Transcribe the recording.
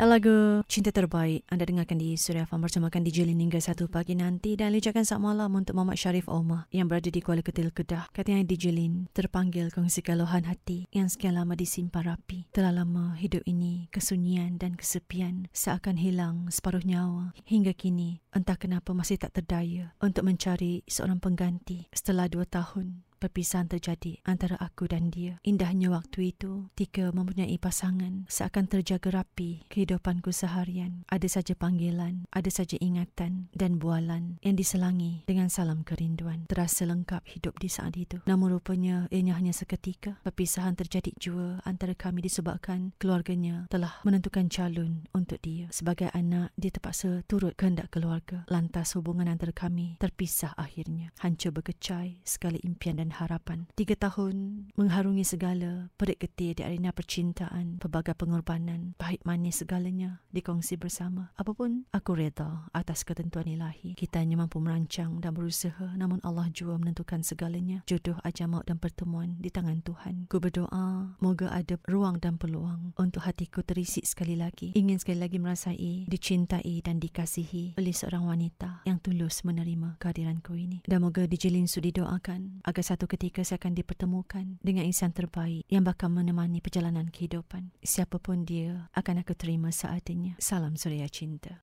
Lagu Cinta Terbaik anda dengarkan di Suria Farm bersamakan DJ Lin hingga satu pagi nanti dan lijakan saat malam untuk Muhammad Sharif Omar yang berada di Kuala Ketil Kedah. Katanya DJ Lin terpanggil kongsi keluhan hati yang sekian lama disimpan rapi. Telah lama hidup ini kesunyian dan kesepian seakan hilang separuh nyawa. Hingga kini entah kenapa masih tak terdaya untuk mencari seorang pengganti setelah dua tahun perpisahan terjadi antara aku dan dia. Indahnya waktu itu, Tika mempunyai pasangan seakan terjaga rapi kehidupanku seharian. Ada saja panggilan, ada saja ingatan dan bualan yang diselangi dengan salam kerinduan. Terasa lengkap hidup di saat itu. Namun rupanya ianya hanya seketika. Perpisahan terjadi jua antara kami disebabkan keluarganya telah menentukan calon untuk dia. Sebagai anak, dia terpaksa turut kehendak keluarga. Lantas hubungan antara kami terpisah akhirnya. Hancur berkecai segala impian dan harapan. Tiga tahun mengharungi segala perik getih di arena percintaan, pelbagai pengorbanan, pahit manis segalanya dikongsi bersama. Apapun aku reda atas ketentuan ilahi. Kita hanya mampu merancang dan berusaha namun Allah jua menentukan segalanya. Jodoh ajar maut dan pertemuan di tangan Tuhan. Ku berdoa moga ada ruang dan peluang untuk hatiku terisi sekali lagi. Ingin sekali lagi merasai dicintai dan dikasihi oleh seorang wanita yang tulus menerima kehadiranku ini. Dan moga dijelin sudi doakan agar satu satu ketika saya akan dipertemukan dengan insan terbaik yang bakal menemani perjalanan kehidupan. Siapapun dia akan aku terima seadanya. Salam Suria Cinta.